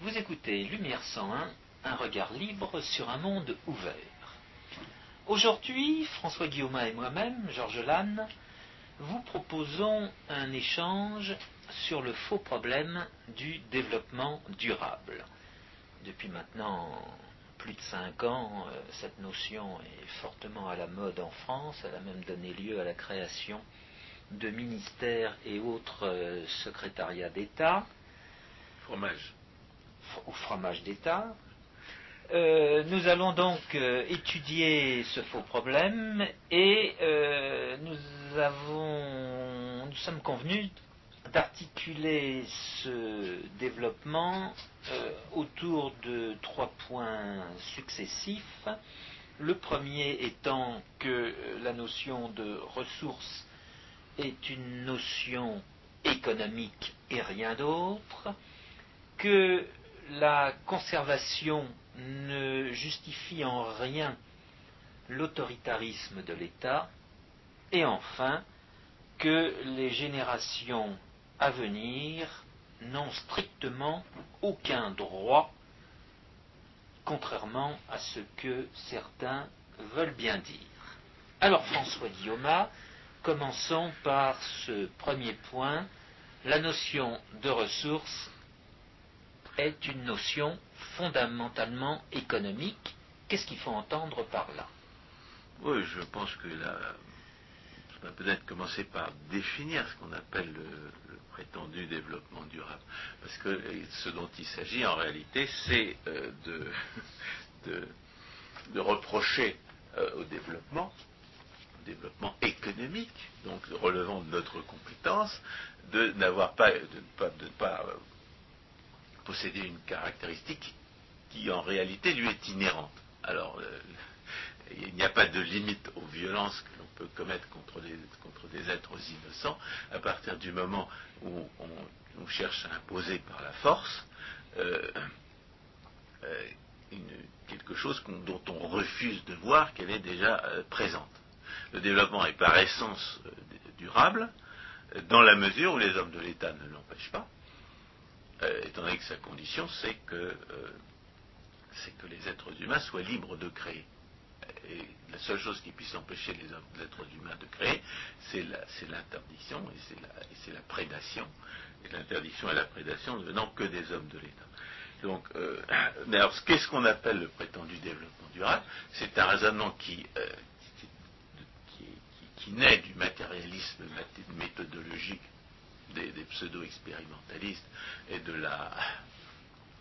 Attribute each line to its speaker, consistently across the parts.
Speaker 1: Vous écoutez Lumière 101, un regard libre sur un monde ouvert. Aujourd'hui, François Guillaume et moi-même, Georges Lannes, vous proposons un échange sur le faux problème du développement durable. Depuis maintenant plus de cinq ans, euh, cette notion est fortement à la mode en France. Elle a même donné lieu à la création de ministères et autres euh, secrétariats d'État. Au fromage d'État. Euh, nous allons donc euh, étudier ce faux problème et euh, nous avons, nous sommes convenus d'articuler ce développement autour de trois points successifs. Le premier étant que la notion de ressources est une notion économique et rien d'autre, que la conservation ne justifie en rien l'autoritarisme de l'État, et enfin que les générations à venir n'ont strictement aucun droit, contrairement à ce que certains veulent bien dire. Alors François Guillaume, commençons par ce premier point, la notion de ressources est une notion fondamentalement économique. Qu'est-ce qu'il faut entendre par là?
Speaker 2: Oui, je pense que là, on va peut-être commencer par définir ce qu'on appelle le, prétendu développement durable. Parce que ce dont il s'agit en réalité, c'est euh, de, reprocher euh, au développement, au développement économique, donc relevant de notre compétence, de n'avoir pas, de ne pas euh, posséder une caractéristique qui en réalité lui est inhérente. Alors, euh, il n'y a pas de limite aux violences que l'on peut commettre contre, des êtres innocents à partir du moment où on, cherche à imposer par la force euh, euh, quelque chose dont on refuse de voir qu'elle est déjà présente. Le développement est par essence durable dans la mesure où les hommes de l'État ne l'empêchent pas euh, étant donné que sa condition, c'est que, euh, que les êtres humains soient libres de créer. Et la seule chose qui puisse empêcher les, êtres humains de créer, c'est l'interdiction et c'est la, prédation. Et l'interdiction et la prédation ne venant que des hommes de l'État. Donc, euh, mais alors, qu'est-ce qu'on appelle le prétendu développement durable? C'est un raisonnement qui, qui, naît du matérialisme méthodologique des, pseudo-expérimentalistes et de la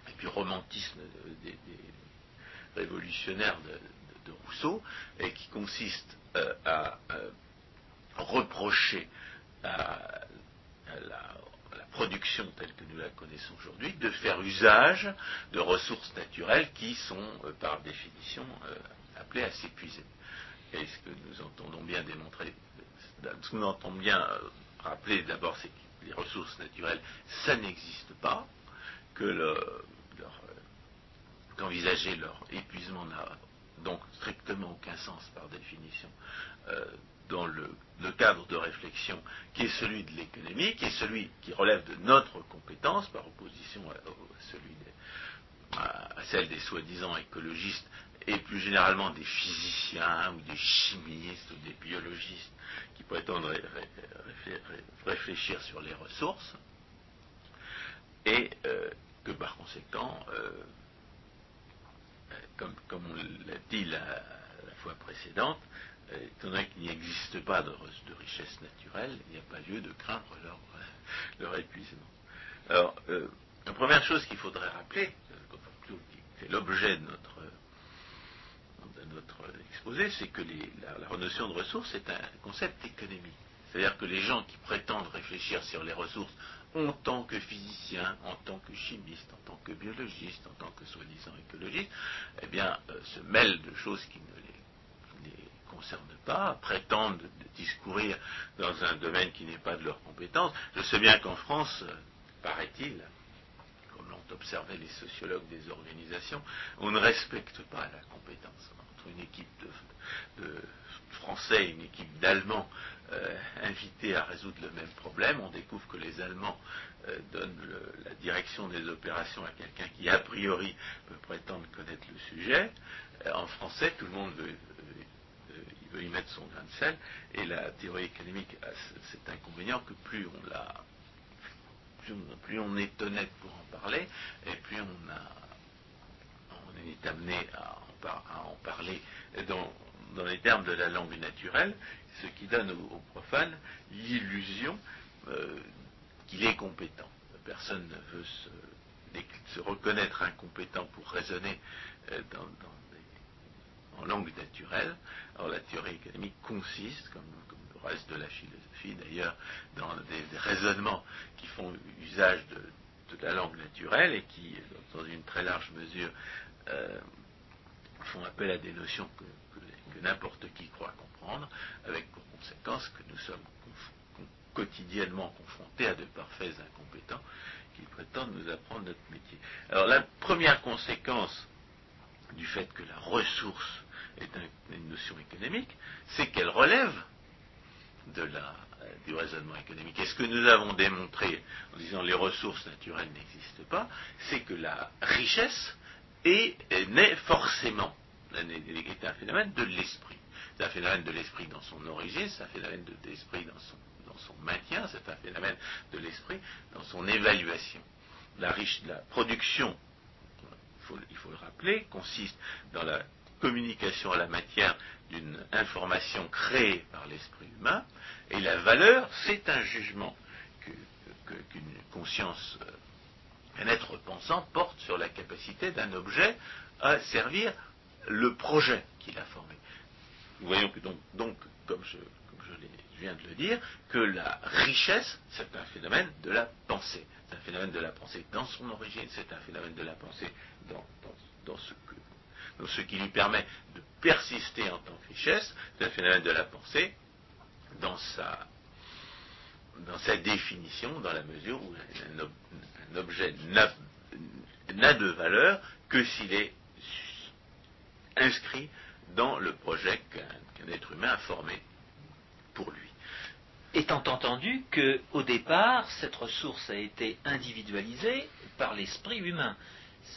Speaker 2: et du romantisme des, révolutionnaires de, Rousseau, et qui consiste euh, à euh, reprocher à, la, production telle que nous la connaissons aujourd'hui de faire usage de ressources naturelles qui sont, euh, par définition, appelées à s'épuiser. Et ce que nous entendons bien démontrer, ce que nous entendons bien rappeler d'abord, c'est les ressources naturelles, ça n'existe pas, que leur, qu'envisager leur épuisement n'a donc strictement aucun sens par définition euh, dans le, cadre de réflexion qui est celui de l'économie, qui est celui qui relève de notre compétence par opposition à, celui à celle des soi-disant écologistes et plus généralement des physiciens ou des chimistes ou des biologistes qui prétendent réfléchir sur les ressources, et euh, que par conséquent, euh, comme, on l'a dit la, fois précédente, euh, étant donné qu'il n'y existe pas de, richesse naturelle, il n'y a pas lieu de craindre leur, leur épuisement. Alors, la première chose qu'il faudrait rappeler, fait l'objet de notre notre exposé, c'est que la, notion de ressources est un concept économique. C'est-à-dire que les gens qui prétendent réfléchir sur les ressources en tant que physiciens, en tant que chimistes, en tant que biologistes, en tant que soi-disant écologistes, eh bien, euh, se mêlent de choses qui ne les, concernent pas, prétendent discourir dans un domaine qui n'est pas de leur compétence. Je sais bien qu'en France, euh, paraît-il, comme observait les sociologues des organisations, on ne respecte pas la compétence. Une équipe de, Français une équipe d'Allemands euh, invités à résoudre le même problème, on découvre que les Allemands euh, donnent la direction des opérations à quelqu'un qui, a priori, peut prétendre connaître le sujet. Euh, en français, tout le monde veut veut y mettre son grain de sel, et la théorie économique a cet inconvénient que plus on la plus on, est honnête pour en parler, et plus on, a, on est amené à en, parler dans, les termes de la langue naturelle, ce qui donne aux, profanes l'illusion euh, qu'il est compétent. Personne ne veut se, reconnaître incompétent pour raisonner euh, en langue naturelle. Alors la théorie économique consiste, comme reste de la philosophie d'ailleurs, dans des, raisonnements qui font usage de, la langue naturelle et qui, dans une très large mesure, euh, font appel à des notions que, n'importe qui croit comprendre, avec pour conséquence que nous sommes quotidiennement confrontés à de parfaits incompétents qui prétendent nous apprendre notre métier. Alors la première conséquence du fait que la ressource est une notion économique, c'est qu'elle relève de la, du raisonnement économique. Et ce que nous avons démontré en disant les ressources naturelles n'existent pas, c'est que la richesse est, n'est forcément est un phénomène de l'esprit. C'est un phénomène de l'esprit dans son origine, c'est un phénomène de l'esprit dans son, maintien, c'est un phénomène de l'esprit dans son évaluation. La, production, il faut, il le rappeler, consiste dans la communication à la matière d'une information créée par l'esprit humain, et la valeur, c'est un jugement qu'une conscience, euh, un être pensant porte sur la capacité d'un objet à servir le projet qu'il a formé. Nous voyons que donc, donc comme, je, viens de le dire, que la richesse, c'est un phénomène de la pensée. C'est un phénomène de la pensée dans son origine, c'est un phénomène de la pensée dans ce que ce qui lui permet de persister en tant que richesse, c'est un phénomène de la pensée dans sa, définition, dans la mesure où n'a de valeur que s'il est inscrit dans le projet qu'un être humain a formé pour lui.
Speaker 1: Étant entendu que, au départ, cette ressource a été individualisée par l'esprit humain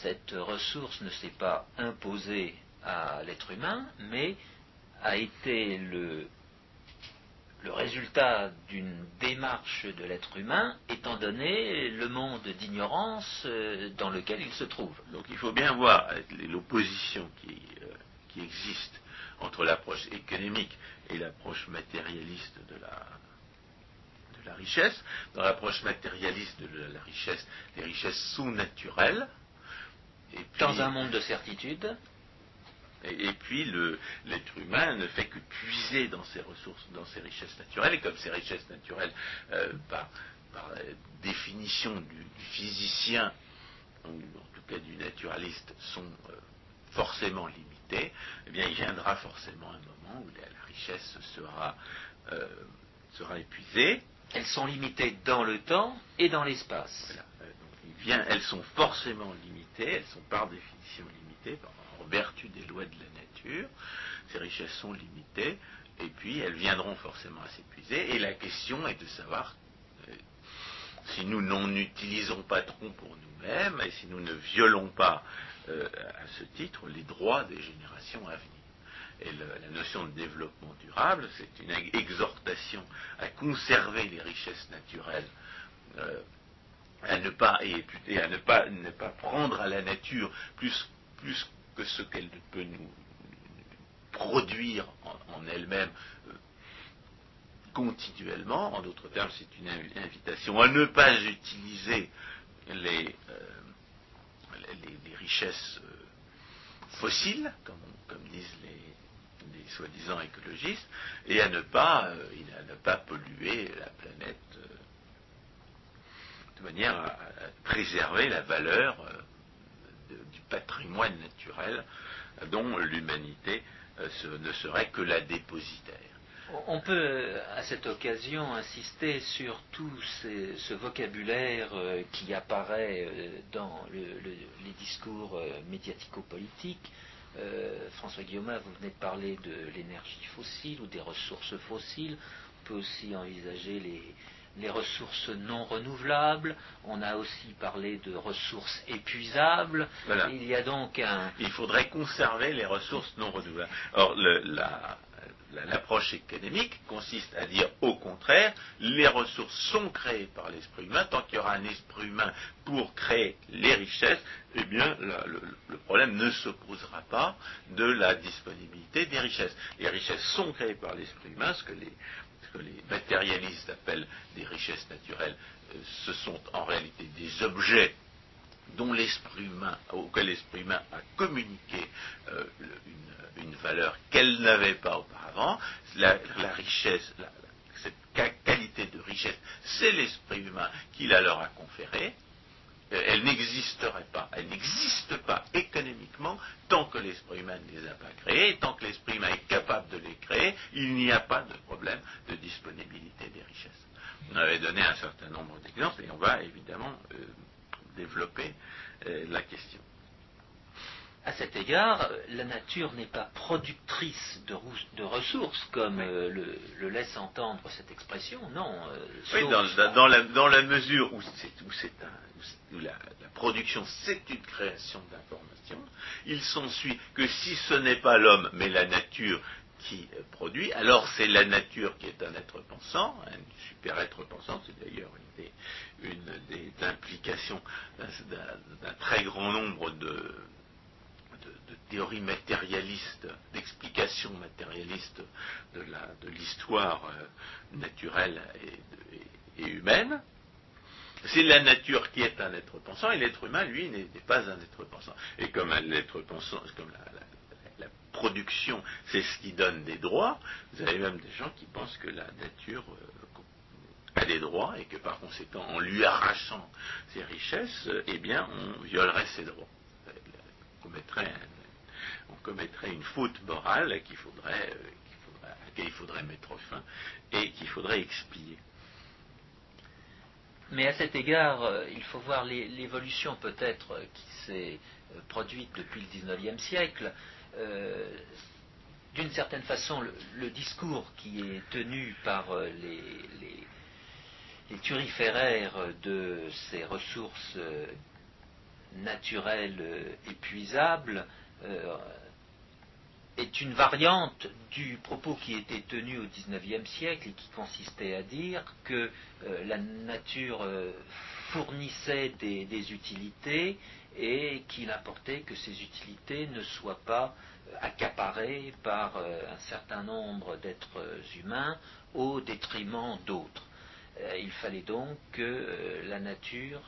Speaker 1: cette ressource ne s'est pas imposée à l'être humain, mais a été le, résultat d'une démarche de l'être humain, étant donné le monde d'ignorance euh, dans lequel il se trouve.
Speaker 2: Donc il faut bien voir l'opposition qui, euh, qui existe entre l'approche économique et l'approche matérialiste de la, de la richesse. Dans l'approche matérialiste de la richesse, les richesses sont naturelles,
Speaker 1: dans un monde de certitude.
Speaker 2: Et, puis l'être humain ne fait que puiser dans ses ressources, dans ses richesses naturelles, et comme ces richesses naturelles, euh, par, définition du, physicien, ou en tout cas du naturaliste, sont euh, forcément limitées, eh bien il viendra forcément un moment où la, richesse sera, euh, sera épuisée.
Speaker 1: Elles sont limitées dans le temps et dans l'espace
Speaker 2: elles sont forcément limitées, elles sont par définition limitées, vertu des lois de la nature. Ces richesses sont limitées, et puis elles viendront forcément à s'épuiser. Et la question est de savoir euh, si nous n'en utilisons pas trop pour nous-mêmes, et si nous ne violons pas euh, à ce titre les droits des générations à venir. Et la notion de développement durable, c'est une exhortation à conserver les richesses naturelles euh, à ne pas et, à ne pas ne pas prendre à la nature plus plus que ce qu'elle peut nous produire en, elle-même euh, continuellement. En d'autres termes, c'est une invitation à ne pas utiliser les, euh, richesses euh, fossiles, comme, disent les, soi-disant écologistes, et à ne pas, ne pas polluer la planète de manière à, préserver la valeur du patrimoine naturel dont l'humanité euh, ne serait que la dépositaire.
Speaker 1: On peut à cette occasion insister sur tout ce vocabulaire euh, qui apparaît euh, dans les discours médiatico-politiques. François Guillaume, vous venez de parler de l'énergie fossile ou des ressources fossiles. On peut aussi envisager les, les ressources non renouvelables, on a aussi parlé de ressources épuisables. Il y a donc un.
Speaker 2: Il faudrait conserver les ressources non renouvelables. Or, la, l'approche économique consiste à dire au contraire, les ressources sont créées par l'esprit humain, tant qu'il y aura un esprit humain pour créer les richesses, eh bien le, problème ne s'opposera pas de la disponibilité des richesses. Les richesses sont créées par l'esprit humain, ce que les, matérialistes appellent des richesses naturelles, euh, ce sont en réalité des objets dont l'esprit humain, auquel l'esprit humain a communiqué euh, une, valeur qu'elle n'avait pas auparavant, la, richesse, cette qualité de richesse, c'est l'esprit humain qui la leur a conférée. Euh, elle n'existerait pas, elle n'existe pas économiquement tant que l'esprit humain ne les a pas créés, tant que l'esprit humain est capable de les créer, il n'y a pas de problème de disponibilité des richesses. On avait donné un certain nombre d'exemples et on va évidemment euh, développer euh, la question.
Speaker 1: À cet égard, la nature n'est pas productrice de, ressources, comme euh, le, laisse entendre cette expression, non.
Speaker 2: Euh, oui, dans, la, mesure où, la, production, c'est une création d'informations, il s'ensuit que si ce n'est pas l'homme, mais la nature qui produit, alors c'est la nature qui est un être pensant, un super être pensant, c'est d'ailleurs une des, implications d'un très grand nombre de, théories matérialistes, d'explications matérialistes de l'histoire euh, naturelle et, humaine. C'est la nature qui est un être pensant et l'être humain, lui, n'est pas un être pensant. Et comme l'être pensant, comme la, production, c'est ce qui donne des droits, vous avez même des gens qui pensent que la nature euh, a des droits et que par conséquent, en lui arrachant ses richesses, eh bien, on violerait ses droits. On commettrait, on commettrait une faute morale qu'il faudrait, euh, à laquelle il faudrait mettre fin et qu'il faudrait expier.
Speaker 1: Mais à cet égard, euh, il faut voir l'évolution peut-être qui s'est produite depuis le XIXe siècle. Euh, d'une certaine façon, le, discours qui est tenu par euh, les, les, turiféraires de ces ressources euh, naturelles épuisables est une variante du propos qui était tenu au XIXe siècle et qui consistait à dire que la nature fournissait des, utilités et qu'il importait que ces utilités ne soient pas euh, accaparées par euh, un certain nombre d'êtres humains au détriment d'autres. Euh, il fallait donc que la nature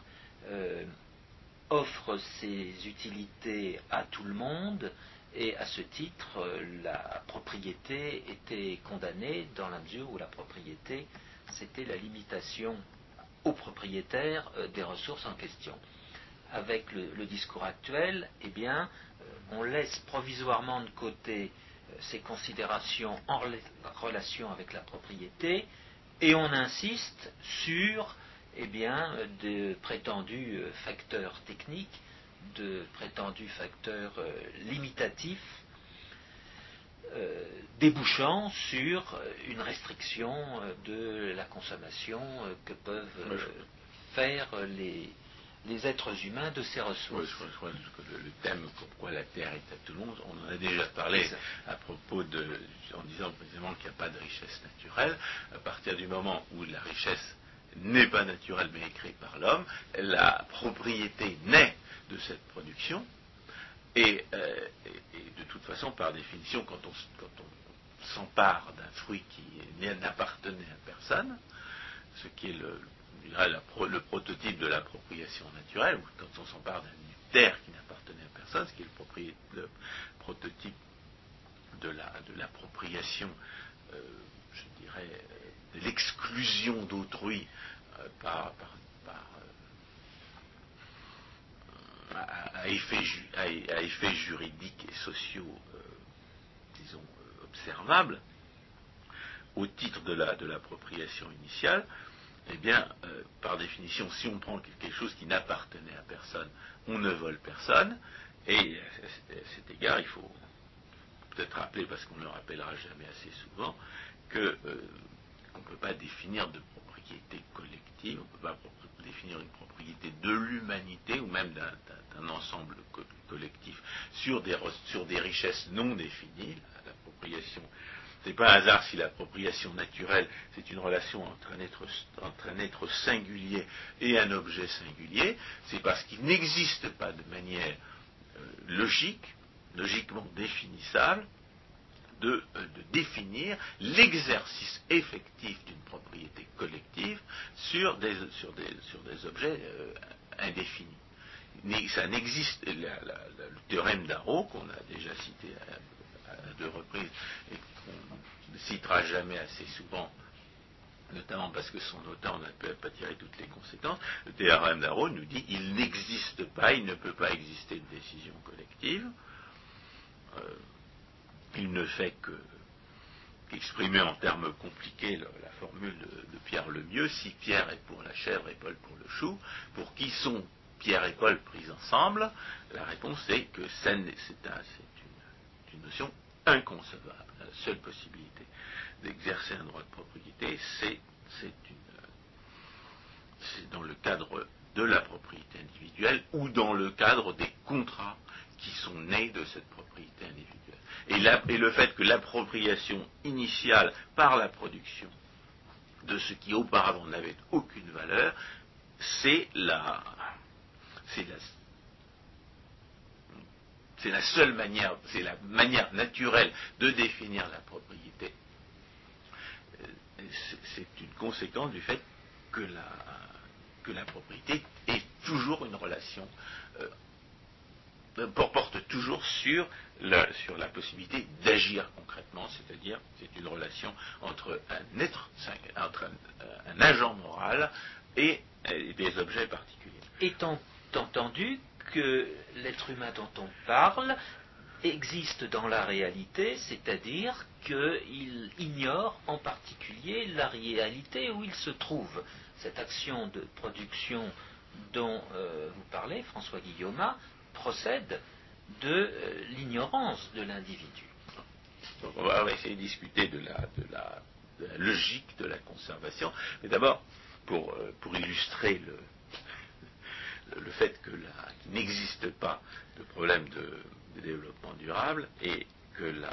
Speaker 1: offre ses utilités à tout le monde et à ce titre la propriété était condamnée dans la mesure où la propriété c'était la limitation aux propriétaires euh, des ressources en question. Avec le, discours actuel, eh bien, euh, on laisse provisoirement de côté euh, ces considérations en relation avec la propriété et on insiste sur eh bien, de prétendus facteurs techniques, de prétendus facteurs limitatifs euh, débouchant sur euh, une restriction euh, de la consommation que peuvent faire les, les êtres humains de ces ressources.
Speaker 2: je, crois que le, thème pourquoi la Terre est à tout le monde, on en a déjà parlé à propos de, en disant précisément qu'il n'y a pas de richesse naturelle. À partir du moment où la richesse n'est pas naturelle mais est par l'homme, la propriété naît de cette production, et, de toute façon, par définition, quand on, s'empare d'un fruit qui n'appartenait à personne, ce qui est le, le prototype de l'appropriation naturelle, ou quand on s'empare d'une terre qui n'appartenait à personne, ce qui est le, prototype de l'appropriation, euh, je dirais, l'exclusion d'autrui euh, par, à, effets, juridiques et sociaux, euh, disons, observables, au titre de la de l'appropriation initiale, eh bien, euh, par définition, si on prend quelque chose qui n'appartenait à personne, on ne vole personne. Et à cet égard, il faut peut-être rappeler, parce qu'on ne le rappellera jamais assez souvent, euh, ne peut pas définir de propriété collective, on ne peut pas définir une propriété de l'humanité ou même d'un ensemble collectif sur des, richesses non définies. L'appropriation n'est pas un hasard si l'appropriation naturelle, c'est une relation entre un, être, entre un, être, singulier et un objet singulier, c'est parce qu'il n'existe pas de manière euh, logique, logiquement définissable, de, euh, de définir l'exercice effectif d'une propriété collective sur des, objets euh, indéfinis. Ça n'existe, le théorème d'Arrow, qu'on a déjà cité à, à deux reprises et qu'on ne citera jamais assez souvent, notamment parce que son auteur n'a pas tiré toutes les conséquences, le théorème d'Arrow nous dit il n'existe pas, il ne peut pas exister de décision collective. Euh, il ne fait que qu'exprimer en termes compliqués la, formule de, Pierre Lemieux, si Pierre est pour la chèvre et Paul pour le chou, pour qui sont Pierre et Paul pris ensemble? La réponse est que c'est une notion inconcevable. La seule possibilité d'exercer un droit de propriété, c'est dans le cadre de la propriété individuelle ou dans le cadre des contrats qui sont nés de cette propriété individuelle. Et, le fait que l'appropriation initiale par la production de ce qui auparavant n'avait aucune valeur, c'est la, c'est la, seule manière, c'est la manière naturelle de définir la propriété. Euh, c'est une conséquence du fait que la, que la propriété est toujours une relation euh, porte toujours sur la, sur la possibilité d'agir concrètement, c'est-à-dire c'est une relation entre un être, entre un, agent moral et, des objets particuliers.
Speaker 1: Étant entendu que l'être humain dont on parle existe dans la réalité, c'est-à-dire qu'il ignore en particulier la réalité où il se trouve. Cette action de production dont euh, vous parlez, François Guillaume, procède de euh, l'ignorance de l'individu.
Speaker 2: on va, essayer de discuter de la, logique de la conservation. Mais d'abord, pour, euh, illustrer le, fait qu'il n'existe pas de problème de, développement durable et que, le,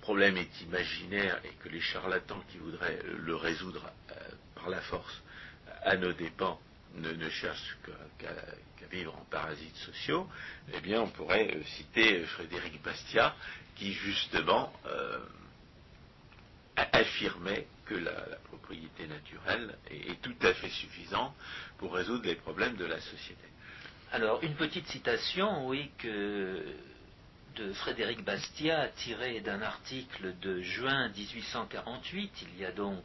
Speaker 2: problème est imaginaire et que les charlatans qui voudraient le résoudre euh, par la force à nos dépens ne, cherche qu'à vivre en parasites sociaux, eh bien on pourrait euh, citer euh, Frédéric Bastiat qui justement euh, affirmait que la, propriété naturelle est, tout à fait suffisante pour résoudre les problèmes de la société.
Speaker 1: Alors une petite citation, oui, que de Frédéric Bastiat tiré d'un article de juin 1848, il y a donc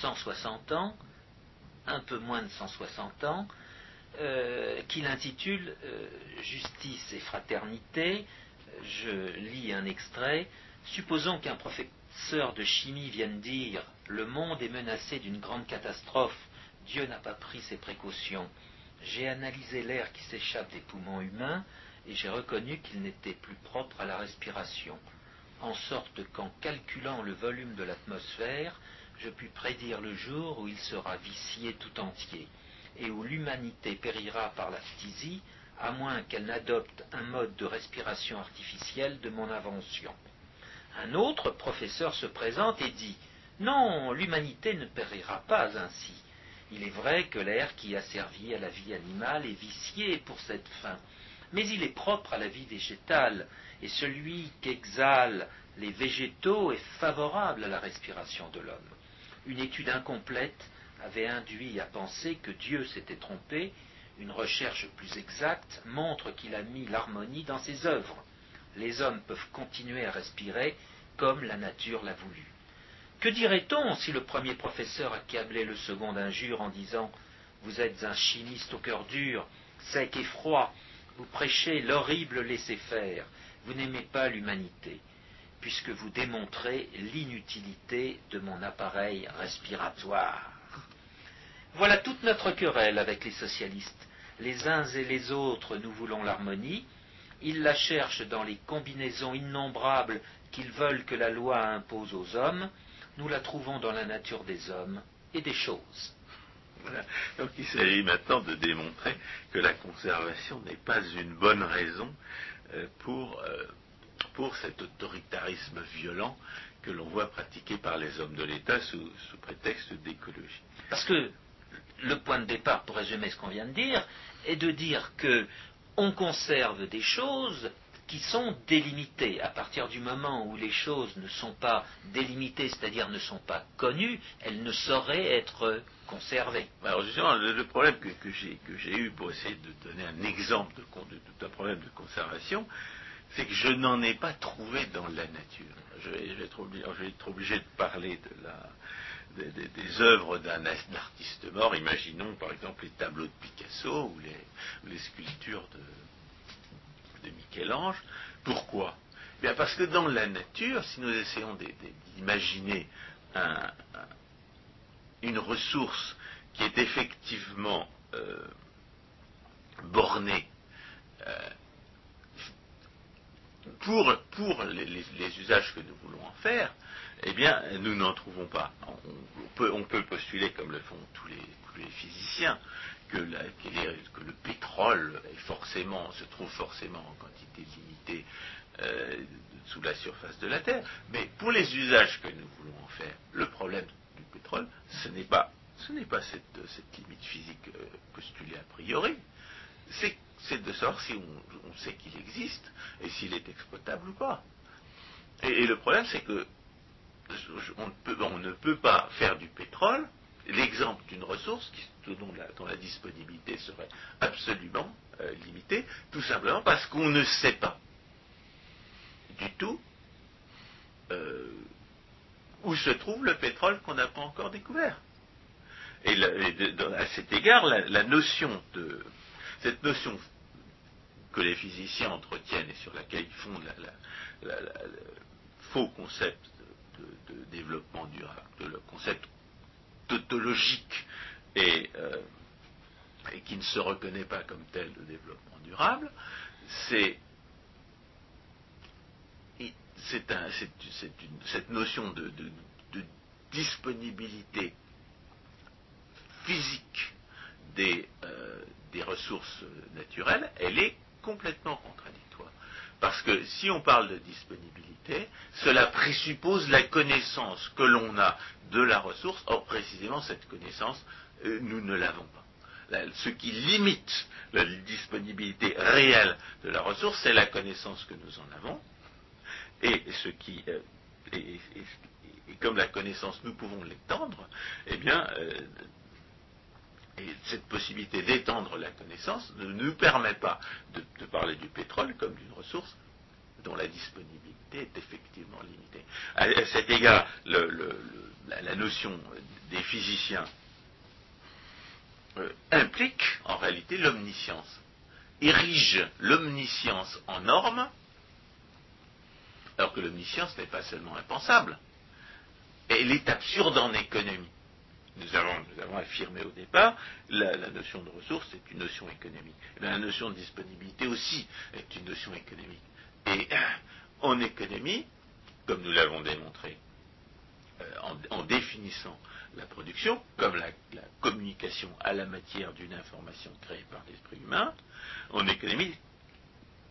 Speaker 1: 160 ans, un peu moins de 160 ans, euh, qu'il intitule euh, Justice et fraternité. Je lis un extrait. Supposons qu'un professeur de chimie vienne dire Le monde est menacé d'une grande catastrophe. Dieu n'a pas pris ses précautions. J'ai analysé l'air qui s'échappe des poumons humains et j'ai reconnu qu'il n'était plus propre à la respiration, en sorte qu'en calculant le volume de l'atmosphère, je puis prédire le jour où il sera vicié tout entier, et où l'humanité périra par la à moins qu'elle n'adopte un mode de respiration artificielle de mon invention. Un autre professeur se présente et dit Non, l'humanité ne périra pas ainsi. Il est vrai que l'air qui a servi à la vie animale est vicié pour cette fin, mais il est propre à la vie végétale, et celui qu'exhalent les végétaux est favorable à la respiration de l'homme une étude incomplète avait induit à penser que Dieu s'était trompé, une recherche plus exacte montre qu'il a mis l'harmonie dans ses œuvres. Les hommes peuvent continuer à respirer comme la nature l'a voulu. Que dirait-on si le premier professeur accablait le second d'injure en disant Vous êtes un chimiste au cœur dur, sec et froid, vous prêchez l'horrible laisser-faire, vous n'aimez pas l'humanité puisque vous démontrez l'inutilité de mon appareil respiratoire. Voilà toute notre querelle avec les socialistes. Les uns et les autres, nous voulons l'harmonie. Ils la cherchent dans les combinaisons innombrables qu'ils veulent que la loi impose aux hommes. Nous la trouvons dans la nature des hommes et des choses.
Speaker 2: Donc il s'agit maintenant de démontrer que la conservation n'est pas une bonne raison euh, pour, euh, pour cet autoritarisme violent que l'on voit pratiqué par les hommes de l'État sous, sous prétexte d'écologie.
Speaker 1: Parce que le point de départ, pour résumer ce qu'on vient de dire, est de dire que on conserve des choses qui sont délimitées. À partir du moment où les choses ne sont pas délimitées, c'est-à-dire ne sont pas connues, elles ne sauraient être conservées.
Speaker 2: Alors justement, le, problème que, que j'ai eu pour essayer de donner un exemple d'un problème de conservation, c'est que je n'en ai pas trouvé dans la nature. Je vais, être, obligé, de parler des, œuvres d'un artiste mort. Imaginons par exemple les tableaux de Picasso ou les, sculptures de, Michel-Ange. Pourquoi? Parce que dans la nature, si nous essayons d'imaginer une ressource qui est effectivement euh, bornée euh, pour, les, usages que nous voulons en faire, eh bien, nous n'en trouvons pas. On peut, postuler, comme le font tous les, physiciens, que, le pétrole se trouve forcément en quantité limitée euh, sous la surface de la Terre. Mais pour les usages que nous voulons en faire, le problème du pétrole, ce n'est pas, cette, limite physique euh, postulée a priori, de savoir si on, sait qu'il existe et s'il est exploitable ou pas. et le problème, c'est que on, ne peut pas faire du pétrole l'exemple d'une ressource dont, la, disponibilité serait absolument euh, limitée, tout simplement parce qu'on ne sait pas du tout euh, où se trouve le pétrole qu'on n'a pas encore découvert. Et, à cet égard, la, notion de cette notion que les physiciens entretiennent et sur laquelle ils fondent le faux concept de, développement durable, le concept tautologique euh, et, qui ne se reconnaît pas comme tel de développement durable, c'est cette notion de, disponibilité physique des, euh, des ressources naturelles, elle est complètement contradictoire. Parce que si on parle de disponibilité, cela présuppose la connaissance que l'on a de la ressource. Or, précisément, cette connaissance, euh, nous ne l'avons pas. ce qui limite la disponibilité réelle de la ressource, c'est la connaissance que nous en avons. Et ce qui, euh, et, comme la connaissance, nous pouvons l'étendre, eh bien, euh, et cette possibilité d'étendre la connaissance ne nous permet pas de, parler du pétrole comme d'une ressource dont la disponibilité est effectivement limitée. À, cet égard, la, notion des physiciens euh, implique en réalité l'omniscience, érige l'omniscience en norme, alors que l'omniscience n'est pas seulement impensable, elle est absurde en économie. Nous avons, affirmé au départ, la, la, notion de ressource est une notion économique. la notion de disponibilité aussi est une notion économique. Et en économie, comme nous l'avons démontré euh, en, définissant la production comme la, communication à la matière d'une information créée par l'esprit humain, en économie,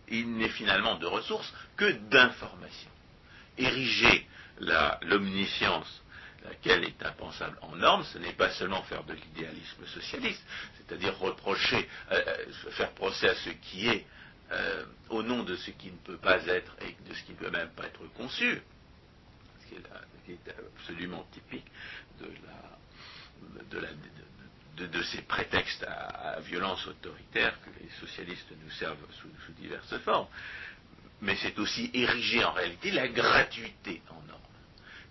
Speaker 2: il n'est finalement de ressources que d'informations. Ériger l'omniscience laquelle est impensable en normes, ce n'est pas seulement faire de l'idéalisme socialiste, c'est-à-dire reprocher, euh, euh, faire procès à ce qui est euh, au nom de ce qui ne peut pas être et de ce qui ne peut même pas être conçu, ce qui est, absolument typique de, ces prétextes à, violence autoritaire que les socialistes nous servent sous diverses formes. Mais c'est aussi ériger en réalité la gratuité en norme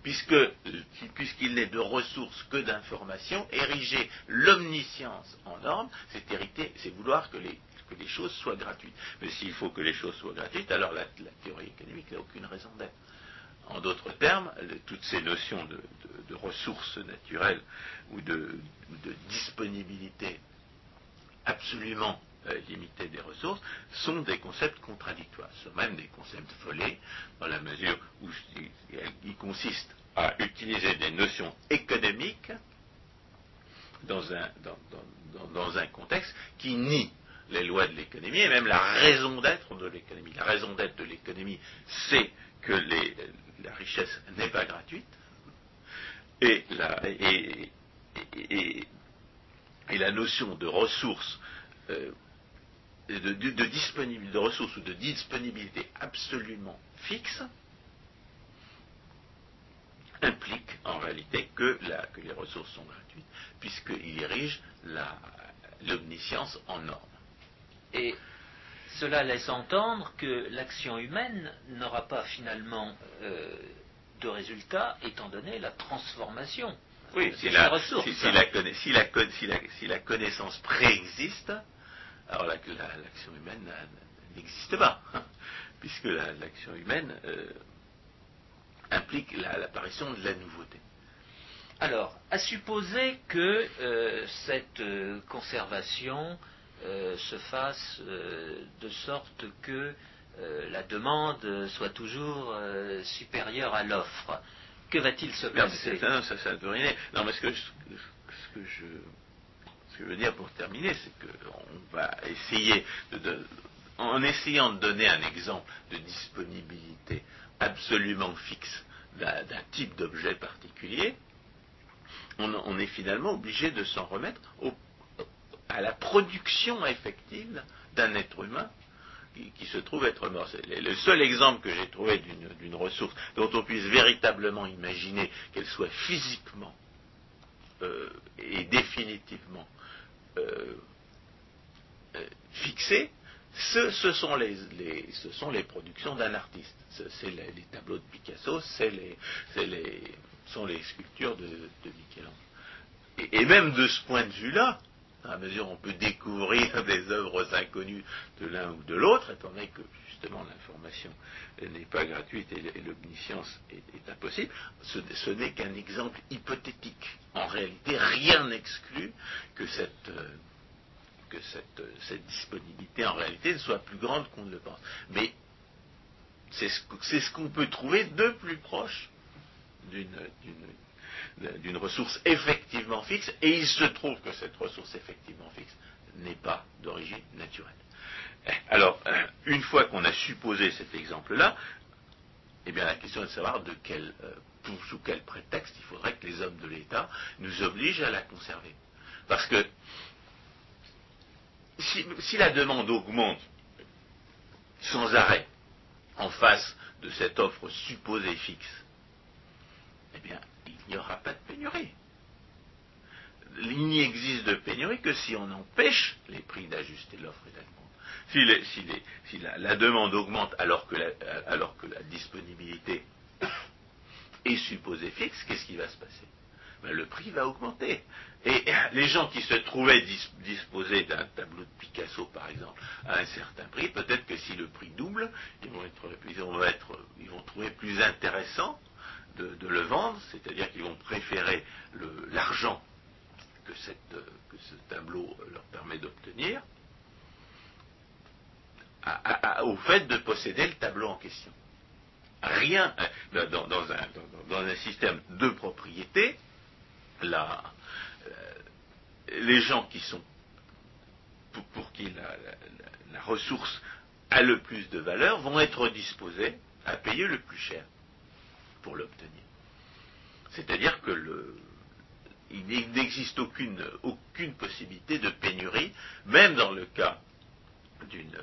Speaker 2: puisqu'il n'est de ressources que d'informations, ériger l'omniscience en norme, c'est vouloir que les, choses soient gratuites. Mais s'il faut que les choses soient gratuites, alors la, théorie économique n'a aucune raison d'être. en d'autres termes, toutes ces notions de, ressources naturelles ou de, disponibilité absolument euh, des ressources sont des concepts contradictoires, sont même des concepts volés, dans la mesure où ils consistent à utiliser des notions économiques dans un, dans un contexte qui nie les lois de l'économie et même la raison d'être de l'économie. La raison d'être de l'économie, c'est que la richesse n'est pas gratuite et la, et, la notion de ressources, euh, de, de, de ressources ou de disponibilité absolument fixe implique en réalité que, que les ressources sont gratuites, puisqu'il érige l'omniscience en norme.
Speaker 1: Et cela laisse entendre que l'action humaine n'aura pas finalement euh, de résultat étant donné la transformation.
Speaker 2: Oui, si la, si, la, connaissance préexiste, alors l'action humaine n'existe pas, hein, puisque l'action humaine euh, implique l'apparition de la nouveauté.
Speaker 1: Alors, à supposer que euh, cette conservation euh, se fasse euh, de sorte que euh, la demande soit toujours supérieure à l'offre. Que va-t-il se passer?
Speaker 2: Non, ça, ça, Non, mais ce que, je, ce que je, veux dire pour terminer, c'est qu'on va essayer, en essayant de donner un exemple de disponibilité absolument fixe d'un type d'objet particulier, on, est finalement obligé de s'en remettre à la production effective d'un être humain qui, se trouve être mort. C'est le seul exemple que j'ai trouvé d'une ressource dont on puisse véritablement imaginer qu'elle soit physiquement euh, et définitivement euh, euh, fixée, ce, sont les, ce, sont les, productions d'un artiste. C'est les, tableaux de Picasso, c'est les, les, sont les sculptures de, de Michel-Ange. et, même de ce point de vue-là, à mesure on peut découvrir des œuvres inconnues de l'un ou de l'autre, étant donné que justement l'information n'est pas gratuite et l'omniscience est, impossible, ce, n'est qu'un exemple hypothétique. En réalité, rien n'exclut que cette euh, que cette, disponibilité en réalité ne soit plus grande qu'on ne le pense. Mais c'est ce qu'on peut trouver de plus proche d'une ressource effectivement fixe, et il se trouve que cette ressource effectivement fixe n'est pas d'origine naturelle. Alors, euh, une fois qu'on a supposé cet exemple-là, eh bien la question est de savoir de quel, euh, sous quel prétexte il faudrait que les hommes de l'État nous obligent à la conserver. Parce que si la demande augmente sans arrêt en face de cette offre supposée fixe, eh bien, il n'y aura pas de pénurie. Il n'y existe de pénurie que si on empêche les prix d'ajuster l'offre et la. Si, la, demande augmente alors que la, la disponibilité est supposée fixe, qu'est-ce qui va se passer? Ben, Le prix va augmenter. Et les gens qui se trouvaient disposés d'un tableau de Picasso, par exemple, à un certain prix, peut-être que si le prix double, ils vont, être, ils vont trouver plus intéressant de, le vendre, c'est-à-dire qu'ils vont préférer l'argent que, ce tableau leur permet d'obtenir au fait de posséder le tableau en question. Rien, euh, dans, un, système de propriété, euh, les gens qui sont pour, qui la ressource a le plus de valeur vont être disposés à payer le plus cher pour l'obtenir. C'est-à-dire que il n'existe aucune, aucune possibilité de pénurie, même dans le cas d'une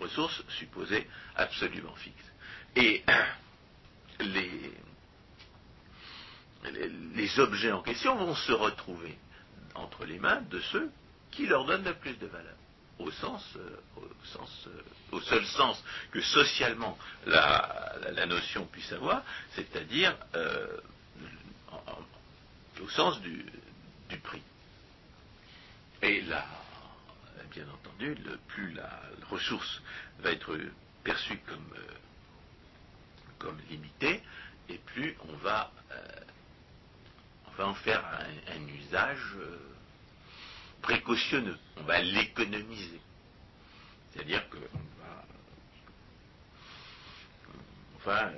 Speaker 2: ressource supposée absolument fixe. Et les, objets en question vont se retrouver entre les mains de ceux qui leur donnent le plus de valeur au sens, euh, euh, au seul sens que socialement la, notion puisse avoir, c'est-à-dire euh, au sens du, prix. Et là, bien entendu, plus la ressource va être perçue comme, comme limitée, et plus on va, va en faire un, usage précautionneux. On va l'économiser. C'est-à-dire qu'on va, on va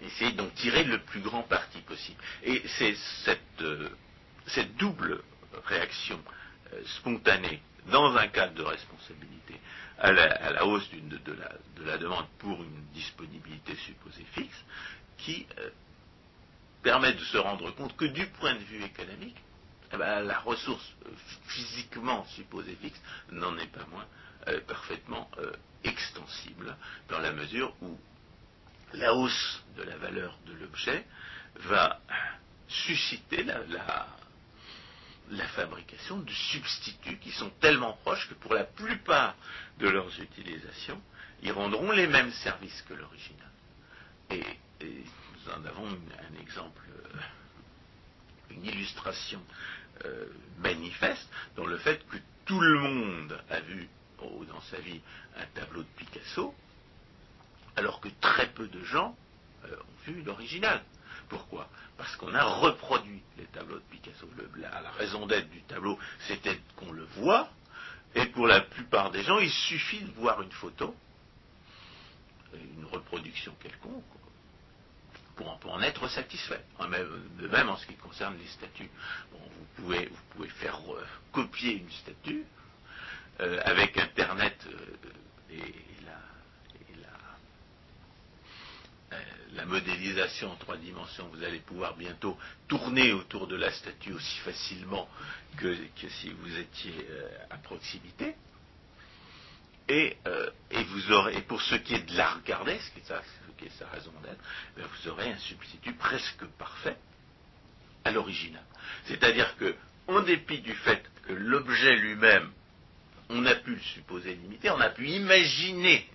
Speaker 2: essayer d'en tirer le plus grand parti possible. Et c'est cette double réaction spontanée dans un cadre de responsabilité à la, hausse de, la, demande pour une disponibilité supposée fixe, qui euh, permet de se rendre compte que du point de vue économique, eh ben, la ressource euh, physiquement supposée fixe n'en est pas moins euh, parfaitement extensible, dans la mesure où la hausse de la valeur de l'objet va susciter la, la fabrication de substituts qui sont tellement proches que pour la plupart de leurs utilisations, ils rendront les mêmes services que l'original. Et, nous en avons un exemple, euh, une illustration euh, manifeste dans le fait que tout le monde a vu oh, dans sa vie un tableau de Picasso, alors que très peu de gens euh, ont vu l'original. Pourquoi? Parce qu'on a reproduit les tableaux de Picasso. la, raison d'être du tableau, c'était qu'on le voit, et pour la plupart des gens, il suffit de voir une photo, une reproduction quelconque, pour en, être satisfait. De même en ce qui concerne les statues. vous, pouvez, vous pouvez faire euh, copier une statue euh, avec Internet euh, et la modélisation en trois dimensions, vous allez pouvoir bientôt tourner autour de la statue aussi facilement que, si vous étiez euh, à proximité. Et, euh, vous aurez, pour ce qui est de la regarder, ce qui est sa, qui est sa raison d'être, ben, vous aurez un substitut presque parfait à l'original. C'est-à-dire que, en dépit du fait que l'objet lui-même, on a pu le supposer limité, on a pu imaginer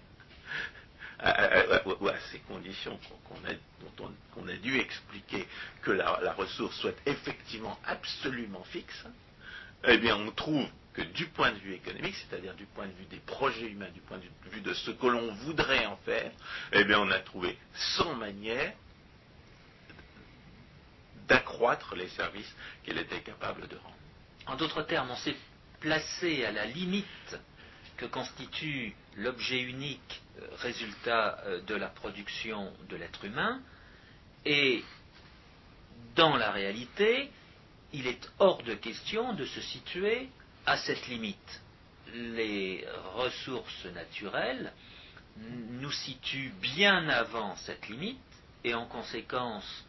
Speaker 2: ou à, ces conditions qu'on a, dont on, a dû expliquer que la, ressource soit effectivement absolument fixe, eh bien on trouve que du point de vue économique, c'est-à-dire du point de vue des projets humains, du point de vue de ce que l'on voudrait en faire, eh bien on a trouvé sans manière d'accroître les services qu'elle était capable de rendre.
Speaker 1: En d'autres termes, on s'est placé à la limite que constitue l'objet unique euh, résultat euh, de la production de l'être humain, et dans la réalité, il est hors de question de se situer à cette limite. Les ressources naturelles nous situent bien avant cette limite, et en conséquence,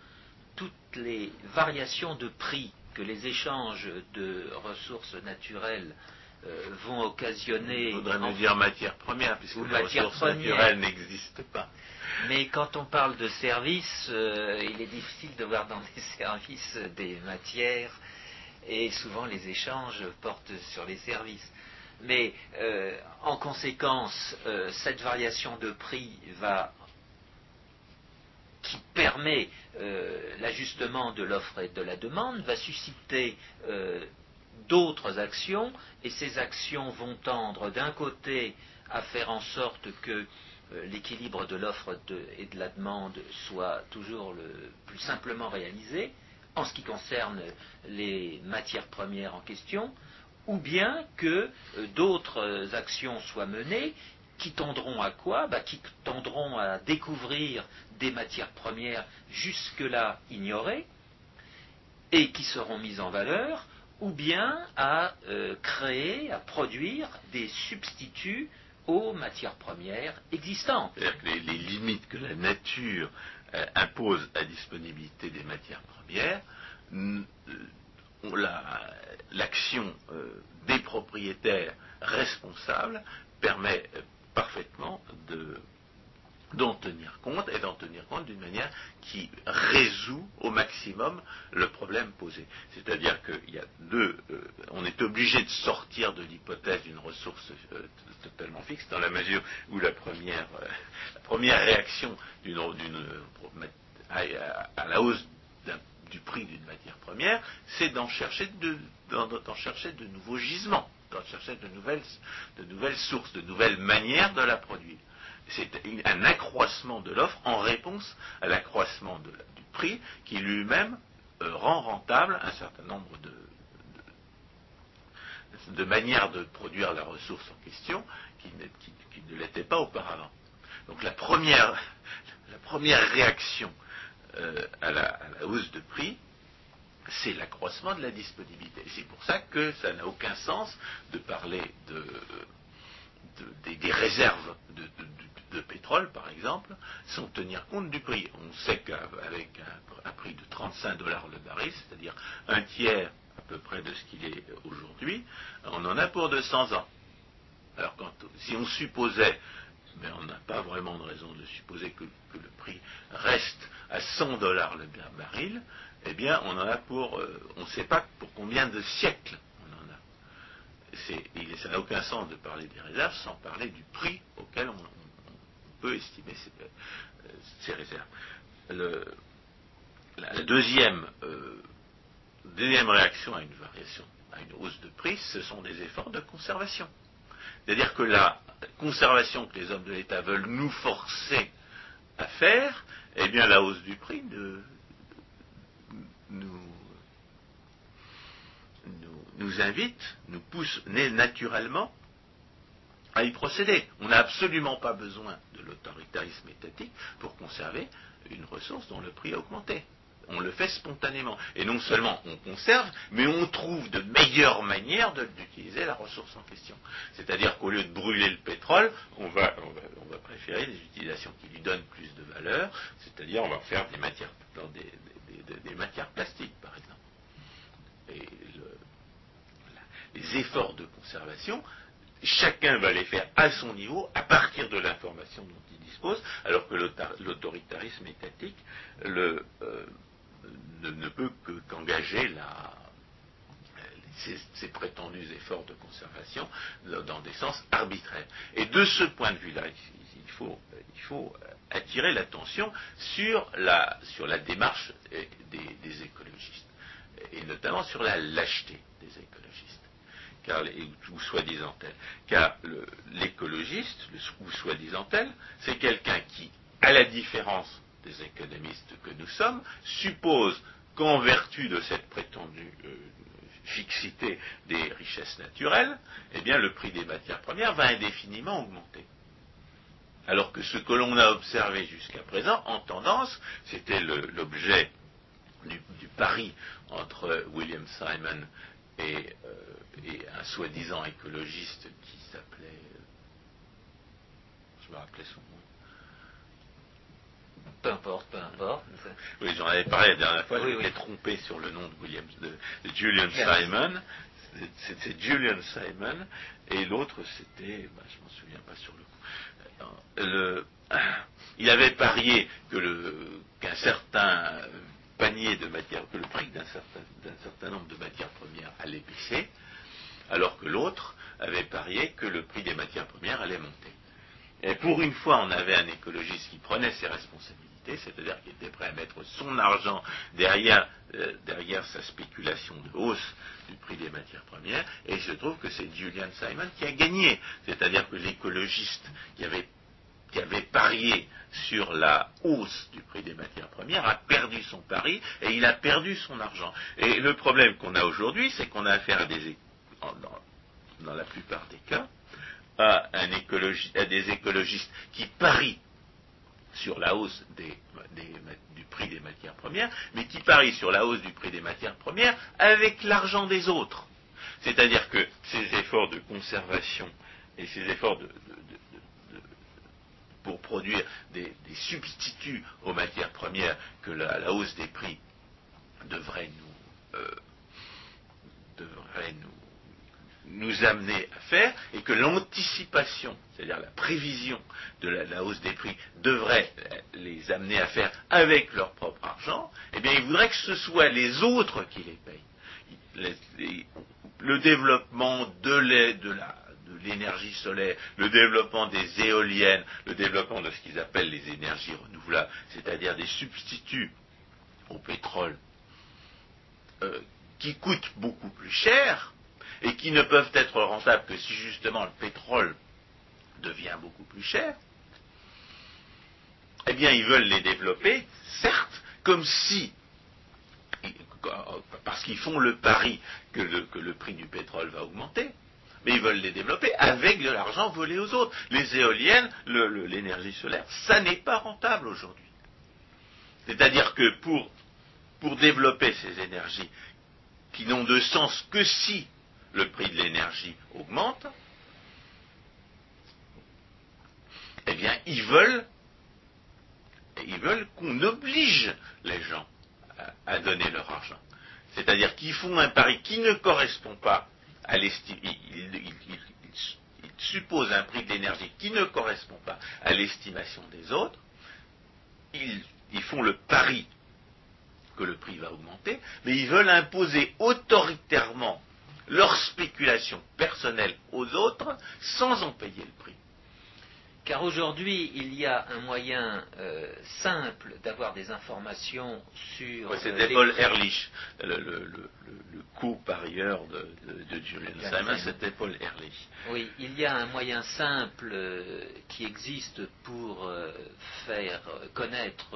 Speaker 1: toutes les variations de prix que les échanges de ressources naturelles euh, vont occasionner.
Speaker 2: Il faudrait nous dire matière première, puisque les ressources naturelles n'existent pas.
Speaker 1: Mais quand on parle de services, euh, il est difficile de voir dans les services des matières, et souvent les échanges portent sur les services. Mais euh, en conséquence, cette variation de prix va qui permet l'ajustement de l'offre et de la demande va susciter d'autres actions, et ces actions vont tendre d'un côté à faire en sorte que euh, l'équilibre de l'offre et de la demande soit toujours le plus simplement réalisé, en ce qui concerne les matières premières en question, ou bien que euh, d'autres actions soient menées qui tendront à quoi? Bah, Qui tendront à découvrir des matières premières jusque-là ignorées et qui seront mises en valeur ou bien à euh, créer, à produire des substituts aux matières premières existantes.
Speaker 2: Que les, limites que la nature euh, impose à disponibilité des matières premières, euh, l'action des propriétaires responsables permet parfaitement de d'en tenir compte et d'en tenir compte d'une manière qui résout au maximum le problème posé. C'est-à-dire qu'il euh, est obligé de sortir de l'hypothèse d'une ressource euh, totalement fixe dans la mesure où la première, euh, réaction à, la hausse du prix d'une matière première, c'est d'en chercher de, nouveaux gisements, d'en chercher de nouvelles sources, de nouvelles manières de la produire. C'est un accroissement de l'offre en réponse à l'accroissement du prix qui lui-même euh, rend rentable un certain nombre de, de, manières de produire la ressource en question qui, ne l'étaient pas auparavant. Donc la première, la première réaction euh, à, la, hausse de prix, c'est l'accroissement de la disponibilité. C'est pour ça que ça n'a aucun sens de parler de, des, réserves de, pétrole, par exemple, sans tenir compte du prix. On sait qu'avec un, prix de 35 dollars le baril, c'est-à-dire un tiers à peu près de ce qu'il est aujourd'hui, on en a pour 200 ans. Alors si on supposait, mais on n'a pas vraiment de raison de supposer que, le prix reste à 100 dollars le baril, eh bien on en a pour, euh, on ne sait pas pour combien de siècles il, ça n'a aucun sens de parler des réserves sans parler du prix auquel on, peut estimer ces, euh, réserves. la deuxième, euh, deuxième réaction à une variation, à une hausse de prix, ce sont des efforts de conservation. C'est-à-dire que la conservation que les hommes de l'État veulent nous forcer à faire, eh bien la hausse du prix nous nous invite, nous pousse naturellement à y procéder. On n'a absolument pas besoin de l'autoritarisme étatique pour conserver une ressource dont le prix a augmenté. On le fait spontanément. Et non seulement on conserve, mais on trouve de meilleures manières d'utiliser la ressource en question. C'est-à-dire qu'au lieu de brûler le pétrole, on va, préférer des utilisations qui lui donnent plus de valeur, c'est-à-dire on va faire des matières, des, des matières plastiques, par exemple. Les efforts de conservation, chacun va les faire à son niveau, à partir de l'information dont il dispose, alors que l'autoritarisme étatique euh, ne, peut qu'engager ces, prétendus efforts de conservation dans des sens arbitraires. Et de ce point de vue-là, il faut, attirer l'attention sur la, démarche des écologistes, et notamment sur la lâcheté des écologistes car, ou soi-disant tel. Car l'écologiste, ou soi-disant tel, c'est quelqu'un qui, à la différence des économistes que nous sommes, suppose qu'en vertu de cette prétendue euh, fixité des richesses naturelles, eh bien le prix des matières premières va indéfiniment augmenter. Alors que ce que l'on a observé jusqu'à présent, en tendance, c'était l'objet du, pari entre William Simon et, euh, et un soi-disant écologiste qui s'appelait. Euh, je me rappelais son nom.
Speaker 1: Peu importe, peu importe.
Speaker 2: Oui, j'en avais parlé la dernière fois, oui, j'étais trompé sur le nom de, William, de, Julian Simon. C'était Julian Simon, et l'autre c'était, bah, je m'en souviens pas sur le coup. Le, il avait parié que qu'un certain panier de matières, que le prix d'un certain, certain, nombre de matières premières allait baisser, alors que l'autre avait parié que le prix des matières premières allait monter. Et pour une fois, on avait un écologiste qui prenait ses responsabilités, c'est-à-dire qui était prêt à mettre son argent derrière, euh, derrière sa spéculation de hausse du prix des matières premières, et il se trouve que c'est Julian Simon qui a gagné, c'est-à-dire que l'écologiste qui avait qui avait parié sur la hausse du prix des matières premières a perdu son pari et il a perdu son argent. Et le problème qu'on a aujourd'hui, c'est qu'on a affaire à des, dans, la plupart des cas, à, des écologistes qui parient sur la hausse du prix des matières premières, mais qui parient sur la hausse du prix des matières premières avec l'argent des autres. C'est-à-dire que ces efforts de conservation et ces efforts pour produire des, substituts aux matières premières que la, hausse des prix devrait nous, euh, devrait nous, nous amener à faire et que l'anticipation, c'est-à-dire la prévision de la, hausse des prix, devrait les amener à faire avec leur propre argent, eh bien, il voudrait que ce soit les autres qui les payent. le développement de l'énergie solaire, le développement des éoliennes, le développement de ce qu'ils appellent les énergies renouvelables, c'est-à-dire des substituts au pétrole euh, qui coûtent beaucoup plus cher et qui ne peuvent être rentables que si justement le pétrole devient beaucoup plus cher, eh bien, ils veulent les développer, certes, comme si, parce qu'ils font le pari que le, prix du pétrole va augmenter, mais ils veulent les développer avec de l'argent volé aux autres. Les éoliennes, l'énergie solaire, ça n'est pas rentable aujourd'hui. C'est-à-dire que pour, développer ces énergies qui n'ont de sens que si le prix de l'énergie augmente, eh bien, ils veulent, ils veulent qu'on oblige les gens à, donner leur argent. C'est-à-dire qu'ils font un pari qui ne correspond pas à l'estime. Ils, supposent un prix d'énergie qui ne correspond pas à l'estimation des autres. ils font le pari que le prix va augmenter, mais ils veulent imposer autoritairement leur spéculation personnelle aux autres sans en payer le prix.
Speaker 1: Car aujourd'hui, il y a un moyen euh, simple d'avoir des informations sur.
Speaker 2: c'était Paul Ehrlich, le, le, le, co-parieur de, Julian Simon, c'était Paul Ehrlich.
Speaker 1: Oui, il y a un moyen simple euh, qui existe pour euh, faire connaître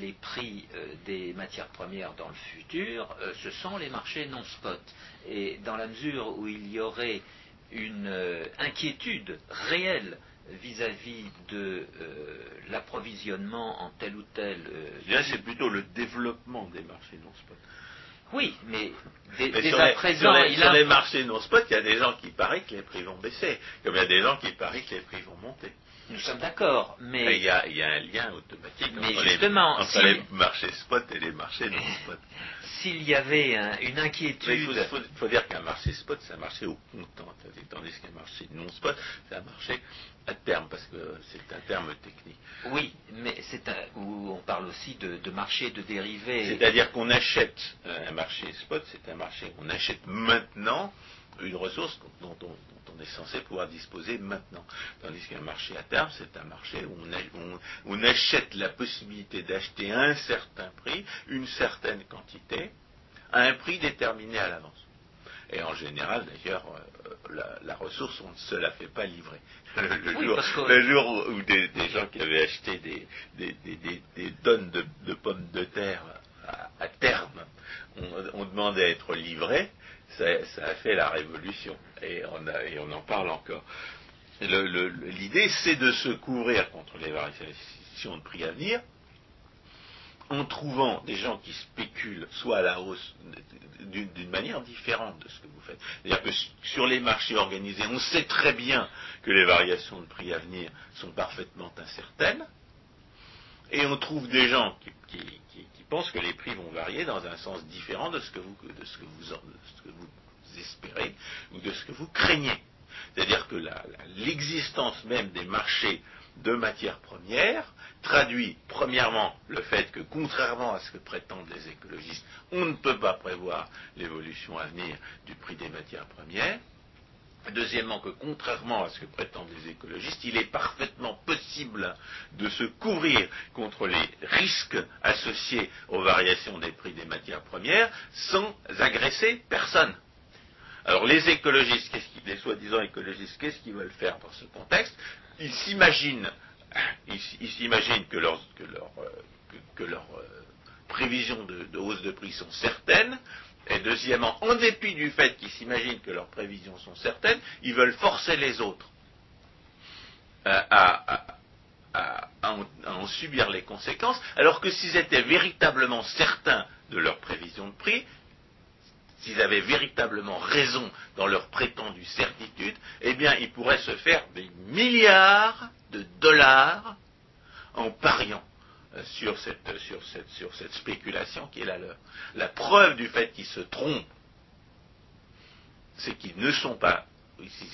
Speaker 1: les prix des matières premières dans le futur, ce sont les marchés non spot. Et dans la mesure où il y aurait une inquiétude réelle vis-à-vis de euh, l'approvisionnement en tel ou tel.
Speaker 2: Euh, c'est plutôt le développement des marchés non spot.
Speaker 1: Oui, mais,
Speaker 2: dès, à présent, sur les, marchés non spot, il y a des gens qui parient que les prix vont baisser, comme il y a des gens qui parient que les prix vont monter.
Speaker 1: Nous sommes d'accord, mais...
Speaker 2: Il y, a, un lien automatique
Speaker 1: mais
Speaker 2: entre,
Speaker 1: justement,
Speaker 2: les, les, marchés spot et les marchés non spot.
Speaker 1: S'il y avait une inquiétude...
Speaker 2: Il faut, dire qu'un marché spot, c'est un marché au comptant, tandis qu'un marché non spot, c'est un marché à terme, parce que c'est un terme technique.
Speaker 1: Oui, mais c'est un, où on parle aussi de, marché de dérivés.
Speaker 2: C'est-à-dire qu'on achète un marché spot, c'est un marché, on achète maintenant une ressource dont on, est censé pouvoir disposer maintenant. Tandis qu'un marché à terme, c'est un marché où on, achète la possibilité d'acheter à un certain prix, une certaine quantité, à un prix déterminé à l'avance. Et en général, d'ailleurs, euh, la, ressource, on ne se la fait pas livrer. Le, jour, où des, gens qui avaient acheté des, tonnes de, pommes de terre à, terme ont demandé à être livrés, ça, a fait la révolution. Et on, en parle encore. L'idée, c'est de se couvrir contre les variations de prix à venir en trouvant des gens qui spéculent soit à la hausse d'une manière différente de ce que vous faites. C'est-à-dire que sur les marchés organisés, on sait très bien que les variations de prix à venir sont parfaitement incertaines, et on trouve des gens qui, pensent que les prix vont varier dans un sens différent de ce que vous espérez ou de ce que vous craignez. C'est-à-dire que l'existence même des marchés de matières premières traduit premièrement le fait que, contrairement à ce que prétendent les écologistes, on ne peut pas prévoir l'évolution à venir du prix des matières premières. Deuxièmement, que contrairement à ce que prétendent les écologistes, il est parfaitement possible de se couvrir contre les risques associés aux variations des prix des matières premières sans agresser personne. Alors les écologistes, les soi-disant écologistes, qu'est-ce qu'ils veulent faire dans ce contexte? Ils s'imaginent, que leurs euh, euh, prévisions de, hausse de prix sont certaines, et deuxièmement, en dépit du fait qu'ils s'imaginent que leurs prévisions sont certaines, ils veulent forcer les autres à, en, subir les conséquences, alors que s'ils étaient véritablement certains de leurs prévisions de prix, s'ils avaient véritablement raison dans leur prétendue certitude, eh bien, ils pourraient se faire des milliards de dollars en pariant sur cette, sur, cette, spéculation qui est la leur. La preuve du fait qu'ils se trompent, c'est qu'ils ne sont pas,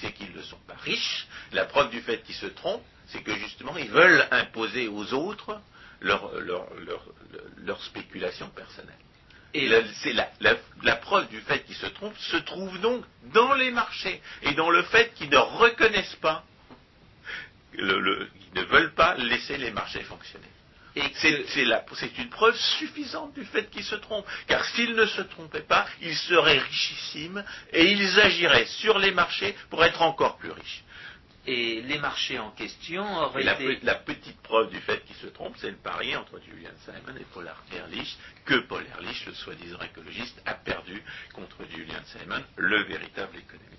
Speaker 2: c'est qu'ils ne sont pas riches. La preuve du fait qu'ils se trompent, c'est que justement, ils veulent imposer aux autres leur, leur, leur, spéculation personnelle. Et c'est la, preuve du fait qu'ils se trompent se trouve donc dans les marchés et dans le fait qu'ils ne reconnaissent pas, qu'ils ne veulent pas laisser les marchés fonctionner. Et c'est une preuve suffisante du fait qu'ils se trompent. Car s'ils ne se trompaient pas, ils seraient richissimes et ils agiraient sur les marchés pour être encore plus riches.
Speaker 1: et les marchés en question auraient
Speaker 2: la,
Speaker 1: été...
Speaker 2: la, petite preuve du fait qu'il se trompe, c'est le pari entre Julian Simon et Paul Ehrlich, que Paul Ehrlich, le soi-disant écologiste, a perdu contre Julian Simon, le véritable économiste.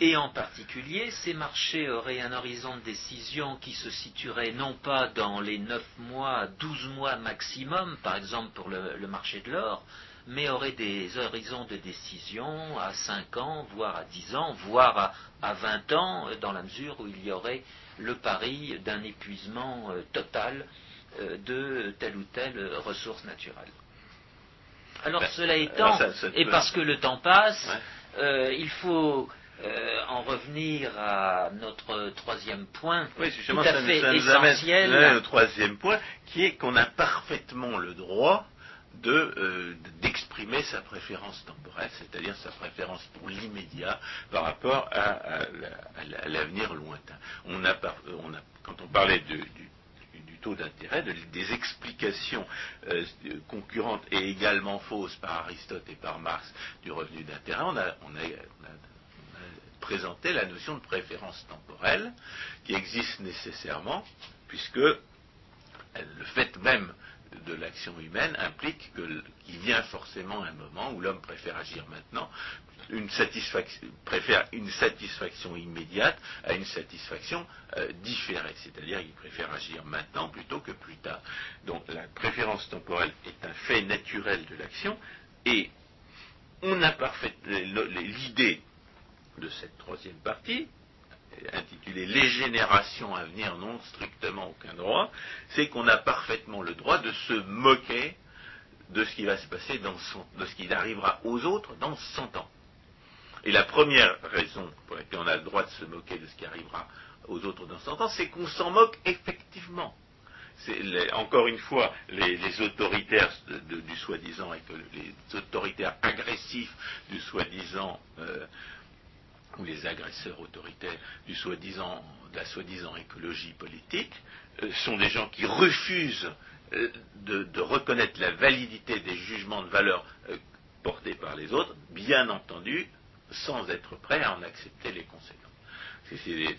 Speaker 1: Et en particulier, ces marchés auraient un horizon de décision qui se situerait non pas dans les 9 mois, 12 mois maximum, par exemple pour le, le marché de l'or, mais auraient des horizons de décision à 5 ans, voire à 10 ans, voire à, à 20 ans, dans la mesure où il y aurait le pari d'un épuisement euh, total euh, de telle ou telle ressource naturelle. Alors
Speaker 2: Ben,
Speaker 1: cela
Speaker 2: alors
Speaker 1: étant,
Speaker 2: ça- ça
Speaker 1: et
Speaker 2: peut-
Speaker 1: parce que le temps passe,
Speaker 2: Ouais.
Speaker 1: euh, il faut euh, en revenir à notre troisième point,
Speaker 2: Oui,
Speaker 1: tout à
Speaker 2: ça,
Speaker 1: fait
Speaker 2: ça
Speaker 1: essentiel.
Speaker 2: là, au troisième point, qui est qu'on a parfaitement le droit de, euh, d'exprimer sa préférence temporelle, c'est-à-dire sa préférence pour l'immédiat par rapport à, à la- à la- à l'avenir lointain. On a, on a- quand on parlait de- du, du taux d'intérêt, de- des explications euh, concurrentes et également fausses par Aristote et par Marx du revenu d'intérêt, on a, on a- on a- on a présenté la notion de préférence temporelle qui existe nécessairement, puisque le fait même de l'action humaine implique qu'il vient forcément un moment où l'homme préfère agir maintenant, une satisfaction, préfère une satisfaction immédiate à une satisfaction euh, différée, c'est-à-dire qu'il préfère agir maintenant plutôt que plus tard. Donc la préférence temporelle est un fait naturel de l'action et on a parfait l'idée de cette troisième partie, intitulée Les générations à venir n'ont strictement aucun droit, c'est qu'on a parfaitement le droit de se moquer de ce qui va se passer dans de ce qui arrivera aux autres dans 100 ans. Et la première raison pour laquelle on a le droit de se moquer de ce qui arrivera aux autres dans 100 ans, c'est qu'on s'en moque effectivement. Encore une fois, les, autoritaires du soi-disant, les autoritaires agressifs du soi-disant, euh, ou les agresseurs autoritaires de la soi-disant écologie politique, euh, sont des gens qui refusent euh, de, reconnaître la validité des jugements de valeur euh, portés par les autres, bien entendu, sans être prêts à en accepter les conséquences.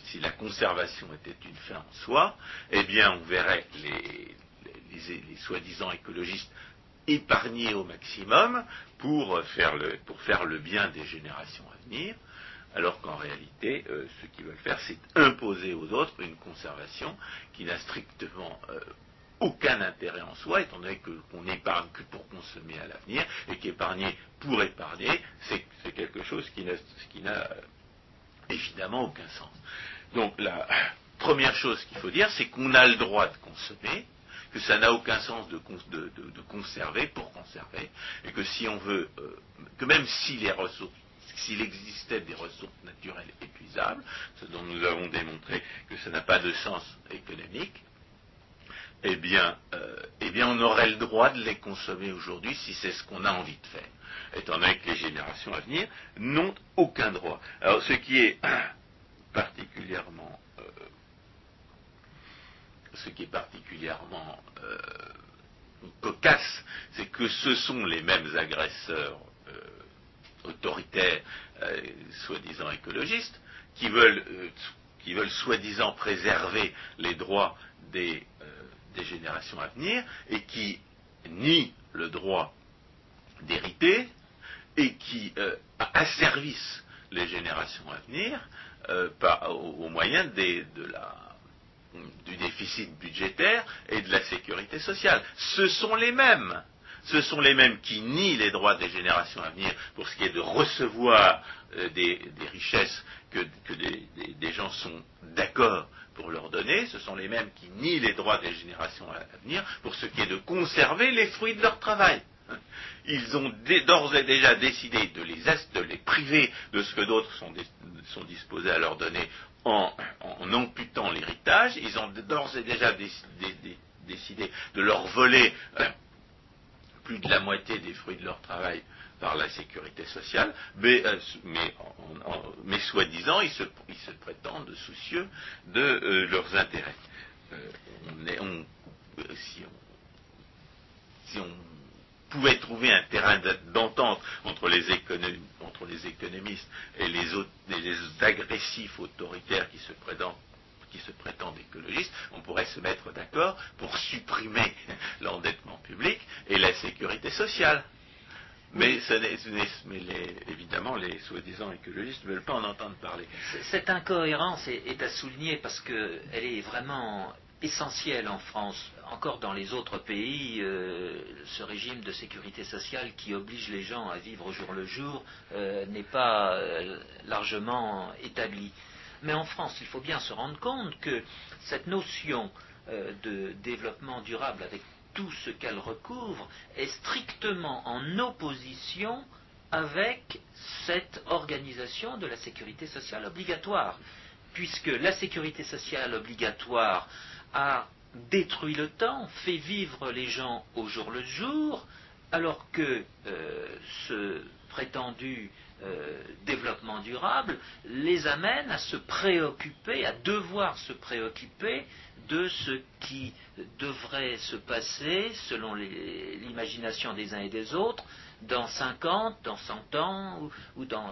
Speaker 2: Si, la conservation était une fin en soi, eh bien on verrait les, soi-disant écologistes épargnés au maximum pour faire le bien des générations à venir, alors qu'en réalité, euh, ce qu'ils veulent faire, c'est imposer aux autres une conservation qui n'a strictement euh, aucun intérêt en soi, étant donné qu'on n'épargne que pour consommer à l'avenir, et qu'épargner pour épargner, c'est quelque chose qui n'a euh, évidemment aucun sens. Donc la première chose qu'il faut dire, c'est qu'on a le droit de consommer, que ça n'a aucun sens de, cons- de- de- de conserver pour conserver, et que même si les ressources, s'il existait des ressources naturelles épuisables, ce dont nous avons démontré que ça n'a pas de sens économique, eh bien, euh, eh bien, on aurait le droit de les consommer aujourd'hui si c'est ce qu'on a envie de faire, étant donné que les générations à venir n'ont aucun droit. Alors, ce qui est particulièrement, euh, euh, cocasse, c'est que ce sont les mêmes agresseurs autoritaires, euh, soi-disant écologistes, qui veulent, euh, veulent soi-disant préserver les droits des, euh, des générations à venir et qui nient le droit d'hériter et qui asservissent les générations à venir au, moyen du déficit budgétaire et de la sécurité sociale. Ce sont les mêmes. Ce sont les mêmes qui nient les droits des générations à venir pour ce qui est de recevoir euh, des, richesses que, des, gens sont d'accord pour leur donner. Ce sont les mêmes qui nient les droits des générations à venir pour ce qui est de conserver les fruits de leur travail. Ils ont d'ores et déjà décidé de les, priver de ce que d'autres sont, dis- sont disposés à leur donner en, amputant l'héritage. Ils ont d'ores et déjà déc- dé- dé- décidé de leur voler euh, plus de la moitié des fruits de leur travail par la sécurité sociale, mais, euh, soi-disant, ils se, prétendent soucieux de euh, leurs intérêts. Euh, si on pouvait trouver un terrain d'entente entre les, économistes et les, les agressifs autoritaires qui se prétendent qui se prétendent écologistes, on pourrait se mettre d'accord pour supprimer l'endettement public et la sécurité sociale. Mais, évidemment, les soi-disant écologistes ne veulent pas en entendre parler.
Speaker 1: Cette incohérence est, à souligner parce qu'elle est vraiment essentielle en France. Encore dans les autres pays, euh, ce régime de sécurité sociale qui oblige les gens à vivre au jour le jour euh, n'est pas euh, largement établi. Mais en France, il faut bien se rendre compte que cette notion de développement durable avec tout ce qu'elle recouvre est strictement en opposition avec cette organisation de la sécurité sociale obligatoire, puisque la sécurité sociale obligatoire a détruit le temps, fait vivre les gens au jour le jour, alors que euh, ce prétendu euh, développement durable les amène à se préoccuper, à devoir se préoccuper de ce qui devrait se passer, selon l'imagination des uns et des autres, dans 50, dans 100 ans ou, dans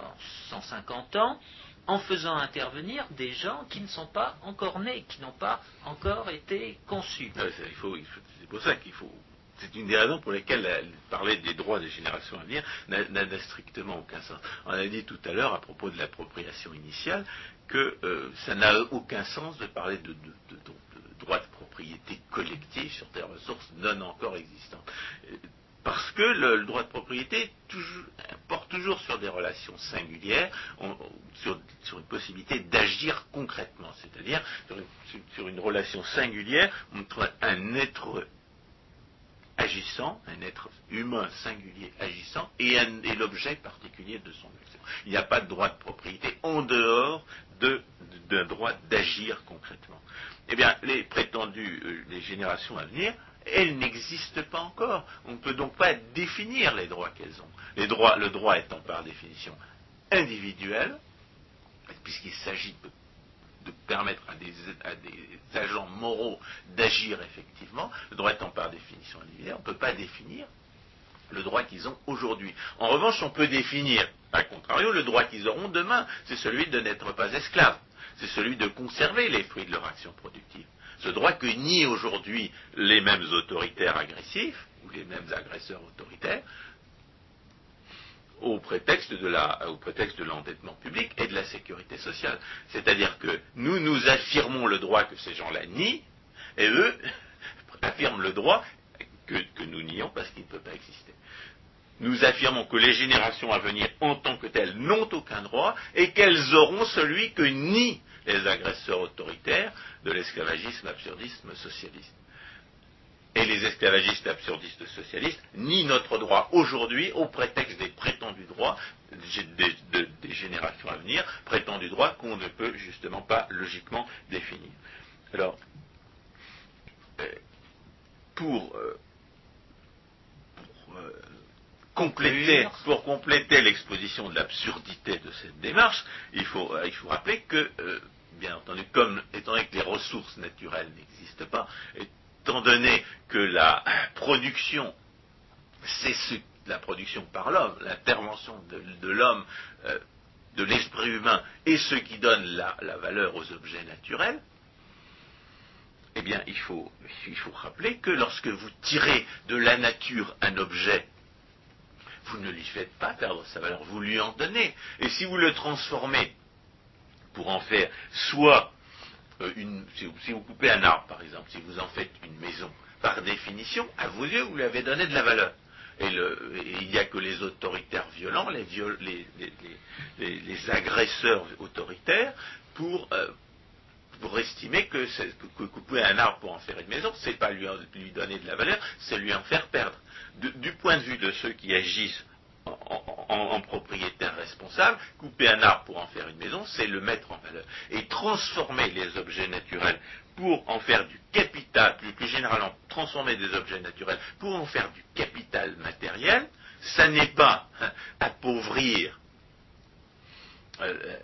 Speaker 1: 150 ans, en faisant intervenir des gens qui ne sont pas encore nés, qui n'ont pas encore été conçus.
Speaker 2: c'est pour ça qu'il faut c'est une des raisons pour lesquelles parler des droits des générations à venir n'a strictement aucun sens. On a dit tout à l'heure à propos de l'appropriation initiale que euh, ça n'a aucun sens de parler de, droits de propriété collective sur des ressources non encore existantes. Parce que le, droit de propriété porte toujours sur des relations singulières, sur, une possibilité d'agir concrètement, c'est-à-dire sur, une relation singulière entre un être agissant, un être humain singulier agissant, et, l'objet particulier de son action. Il n'y a pas de droit de propriété en dehors d'un droit d'agir concrètement. Eh bien, les prétendues euh, les générations à venir, elles n'existent pas encore. On ne peut donc pas définir les droits qu'elles ont. Le droit étant par définition individuel, puisqu'il s'agit de de permettre à des, agents moraux d'agir effectivement, le droit étant par définition individuel, on ne peut pas définir le droit qu'ils ont aujourd'hui. En revanche, on peut définir, à contrario, le droit qu'ils auront demain, c'est celui de n'être pas esclaves, c'est celui de conserver les fruits de leur action productive. Ce droit que nient aujourd'hui les mêmes autoritaires agressifs, ou les mêmes agresseurs autoritaires, au prétexte de l'endettement public et de la sécurité sociale. C'est-à-dire que nous nous affirmons le droit que ces gens-là nient, et eux affirment le droit que, nous nions parce qu'il ne peut pas exister. Nous affirmons que les générations à venir en tant que telles n'ont aucun droit et qu'elles auront celui que nient les agresseurs autoritaires de l'esclavagisme, absurdisme, socialiste et les esclavagistes absurdistes socialistes nient notre droit aujourd'hui au prétexte des prétendus droits des, générations à venir, prétendus droits qu'on ne peut justement pas logiquement définir. Alors, euh, pour, euh, euh, compléter, pour compléter l'exposition de l'absurdité de cette démarche, il faut, il faut rappeler que, bien entendu, comme étant donné que les ressources naturelles n'existent pas, étant donné que la production, c'est la production par l'homme, l'intervention de, l'homme, euh, de l'esprit humain, est ce qui donne la, valeur aux objets naturels, eh bien, il faut, il faut rappeler que lorsque vous tirez de la nature un objet, vous ne lui faites pas perdre sa valeur, vous lui en donnez. Et si vous le transformez pour en faire soit euh, si, vous, coupez un arbre, par exemple, si vous en faites une maison, par définition, à vos yeux, vous lui avez donné de la valeur. Et, il n'y a que les autoritaires violents, les, agresseurs autoritaires, pour, euh, estimer que, couper un arbre pour en faire une maison, c'est pas lui, lui, donner de la valeur, c'est lui en faire perdre. du point de vue de ceux qui agissent en, propriétaire responsable, couper un arbre pour en faire une maison, c'est le mettre en valeur. Et transformer les objets naturels pour en faire du capital, plus, généralement transformer des objets naturels pour en faire du capital matériel, ça n'est pas appauvrir euh,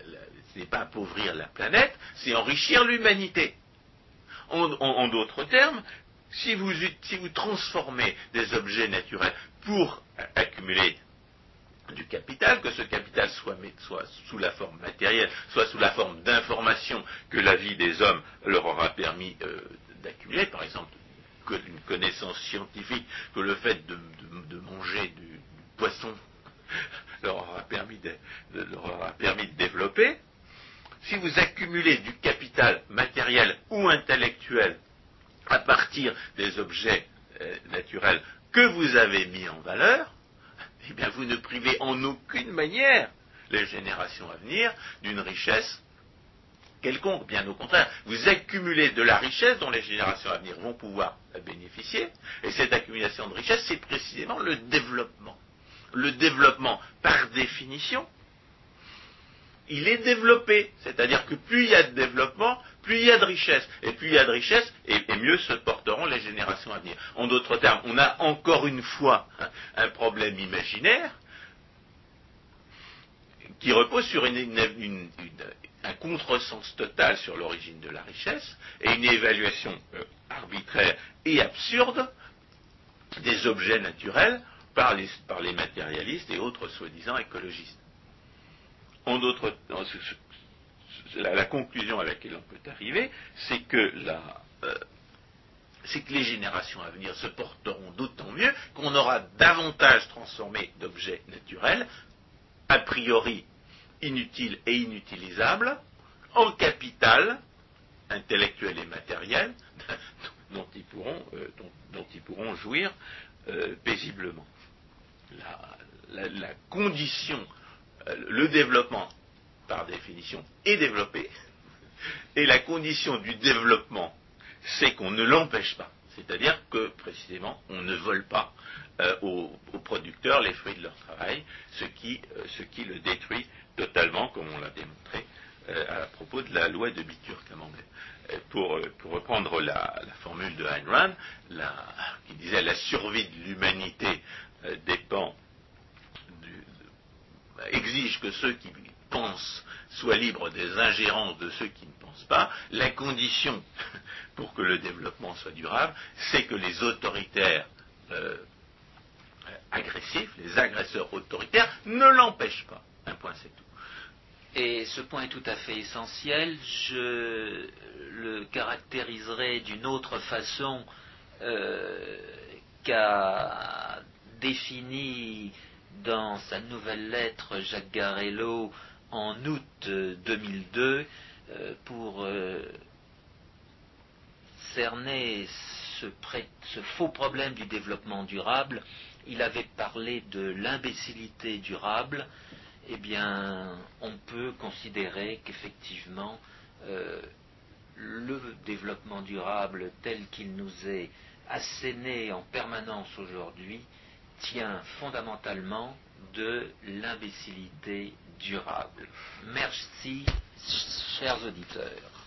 Speaker 2: ce n'est pas appauvrir la planète, c'est enrichir l'humanité. en d'autres termes, si vous, transformez des objets naturels pour accumuler du capital, que ce capital soit, sous la forme matérielle, soit sous la forme d'informations que la vie des hommes leur aura permis euh, d'accumuler, par exemple une connaissance scientifique, que le fait de, manger du, poisson leur aura, permis de, leur aura permis de développer, si vous accumulez du capital matériel ou intellectuel à partir des objets euh, naturels que vous avez mis en valeur, eh bien vous ne privez en aucune manière les générations à venir d'une richesse quelconque. Bien au contraire, vous accumulez de la richesse dont les générations à venir vont pouvoir bénéficier, et cette accumulation de richesse, c'est précisément le développement. Le développement, par définition, il est développé. C'est-à-dire que plus il y a de développement, plus il y a de richesse. Et plus il y a de richesse, et, mieux se porteront les générations à venir. En d'autres termes, on a encore une fois un, problème imaginaire qui repose sur un contresens total sur l'origine de la richesse et une évaluation euh, arbitraire et absurde des objets naturels par les matérialistes et autres soi-disant écologistes. La, conclusion à laquelle on peut arriver, c'est que euh, c'est que les générations à venir se porteront d'autant mieux qu'on aura davantage transformé d'objets naturels, a priori inutiles et inutilisables, en capital intellectuel et matériel dont ils pourront, euh, dont, ils pourront jouir euh, paisiblement. la, condition le développement, par définition, est développé. Et la condition du développement, c'est qu'on ne l'empêche pas. C'est-à-dire que, précisément, on ne vole pas euh, aux, producteurs les fruits de leur travail, ce qui, euh, le détruit totalement, comme on l'a démontré à propos de la loi de Bitur-Camembert. Pour, reprendre la, formule de Ayn Rand, qui disait la survie de l'humanité dépend exige que ceux qui pensent soient libres des ingérences de ceux qui ne pensent pas, la condition pour que le développement soit durable, c'est que les autoritaires euh, agressifs, les agresseurs autoritaires, ne l'empêchent pas. Un point, c'est tout.
Speaker 1: Et ce point est tout à fait essentiel. Je le caractériserai d'une autre façon euh, qu'a défini dans sa nouvelle lettre, Jacques Garello, en août 2002, euh, pour euh, cerner ce, faux problème du développement durable, il avait parlé de l'imbécilité durable. Eh bien, on peut considérer qu'effectivement, euh, le développement durable tel qu'il nous est asséné en permanence aujourd'hui tient fondamentalement de l'imbécilité Merci, chers auditeurs.